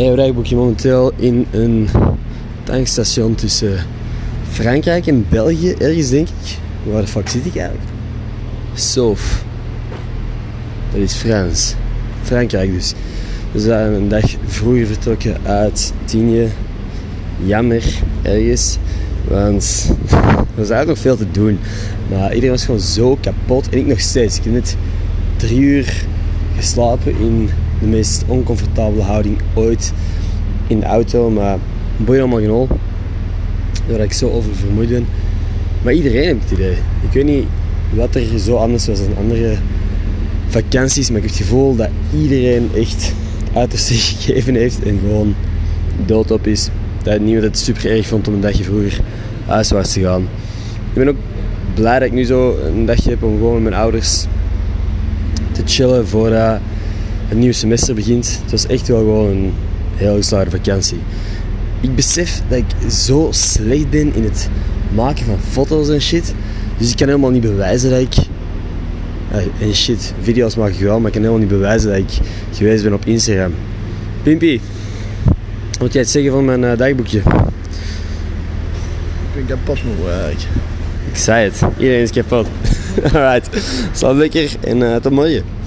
Hey, dagboekje momenteel in een tankstation tussen Frankrijk en België, ergens denk ik. Waar de fuck zit ik eigenlijk? Sof. Dat is Frans. Frankrijk dus. We zijn een dag vroeger vertrokken uit Tienje. Jammer, ergens. Want er was eigenlijk nog veel te doen. Maar iedereen was gewoon zo kapot. En ik nog steeds. Ik heb net drie uur geslapen in de meest oncomfortabele houding ooit in de auto. Maar boeien allemaal genol. Doordat ik zo oververmoeid ben. Maar iedereen heeft het idee. Ik weet niet wat er zo anders was dan andere vakanties. Maar ik heb het gevoel dat iedereen echt uiterste gegeven heeft en gewoon doodop is. Dat dat het super erg vond om een dagje vroeger huiswaarts te gaan. Ik ben ook blij dat ik nu zo een dagje heb om gewoon met mijn ouders te chillen voordat het nieuwe semester begint. Het was echt wel gewoon een heel geslaagde vakantie. Ik besef dat ik zo slecht ben in het maken van foto's en shit. Dus ik kan helemaal niet bewijzen dat ik. en shit, video's maak ik wel, maar ik kan helemaal niet bewijzen dat ik geweest ben op Instagram. Pimpy, wat jij het zeggen van mijn uh, dagboekje? Ik ben kapot mijn werk. Ik zei het, iedereen is kapot. Alright, slaap lekker en uh, tot morgen.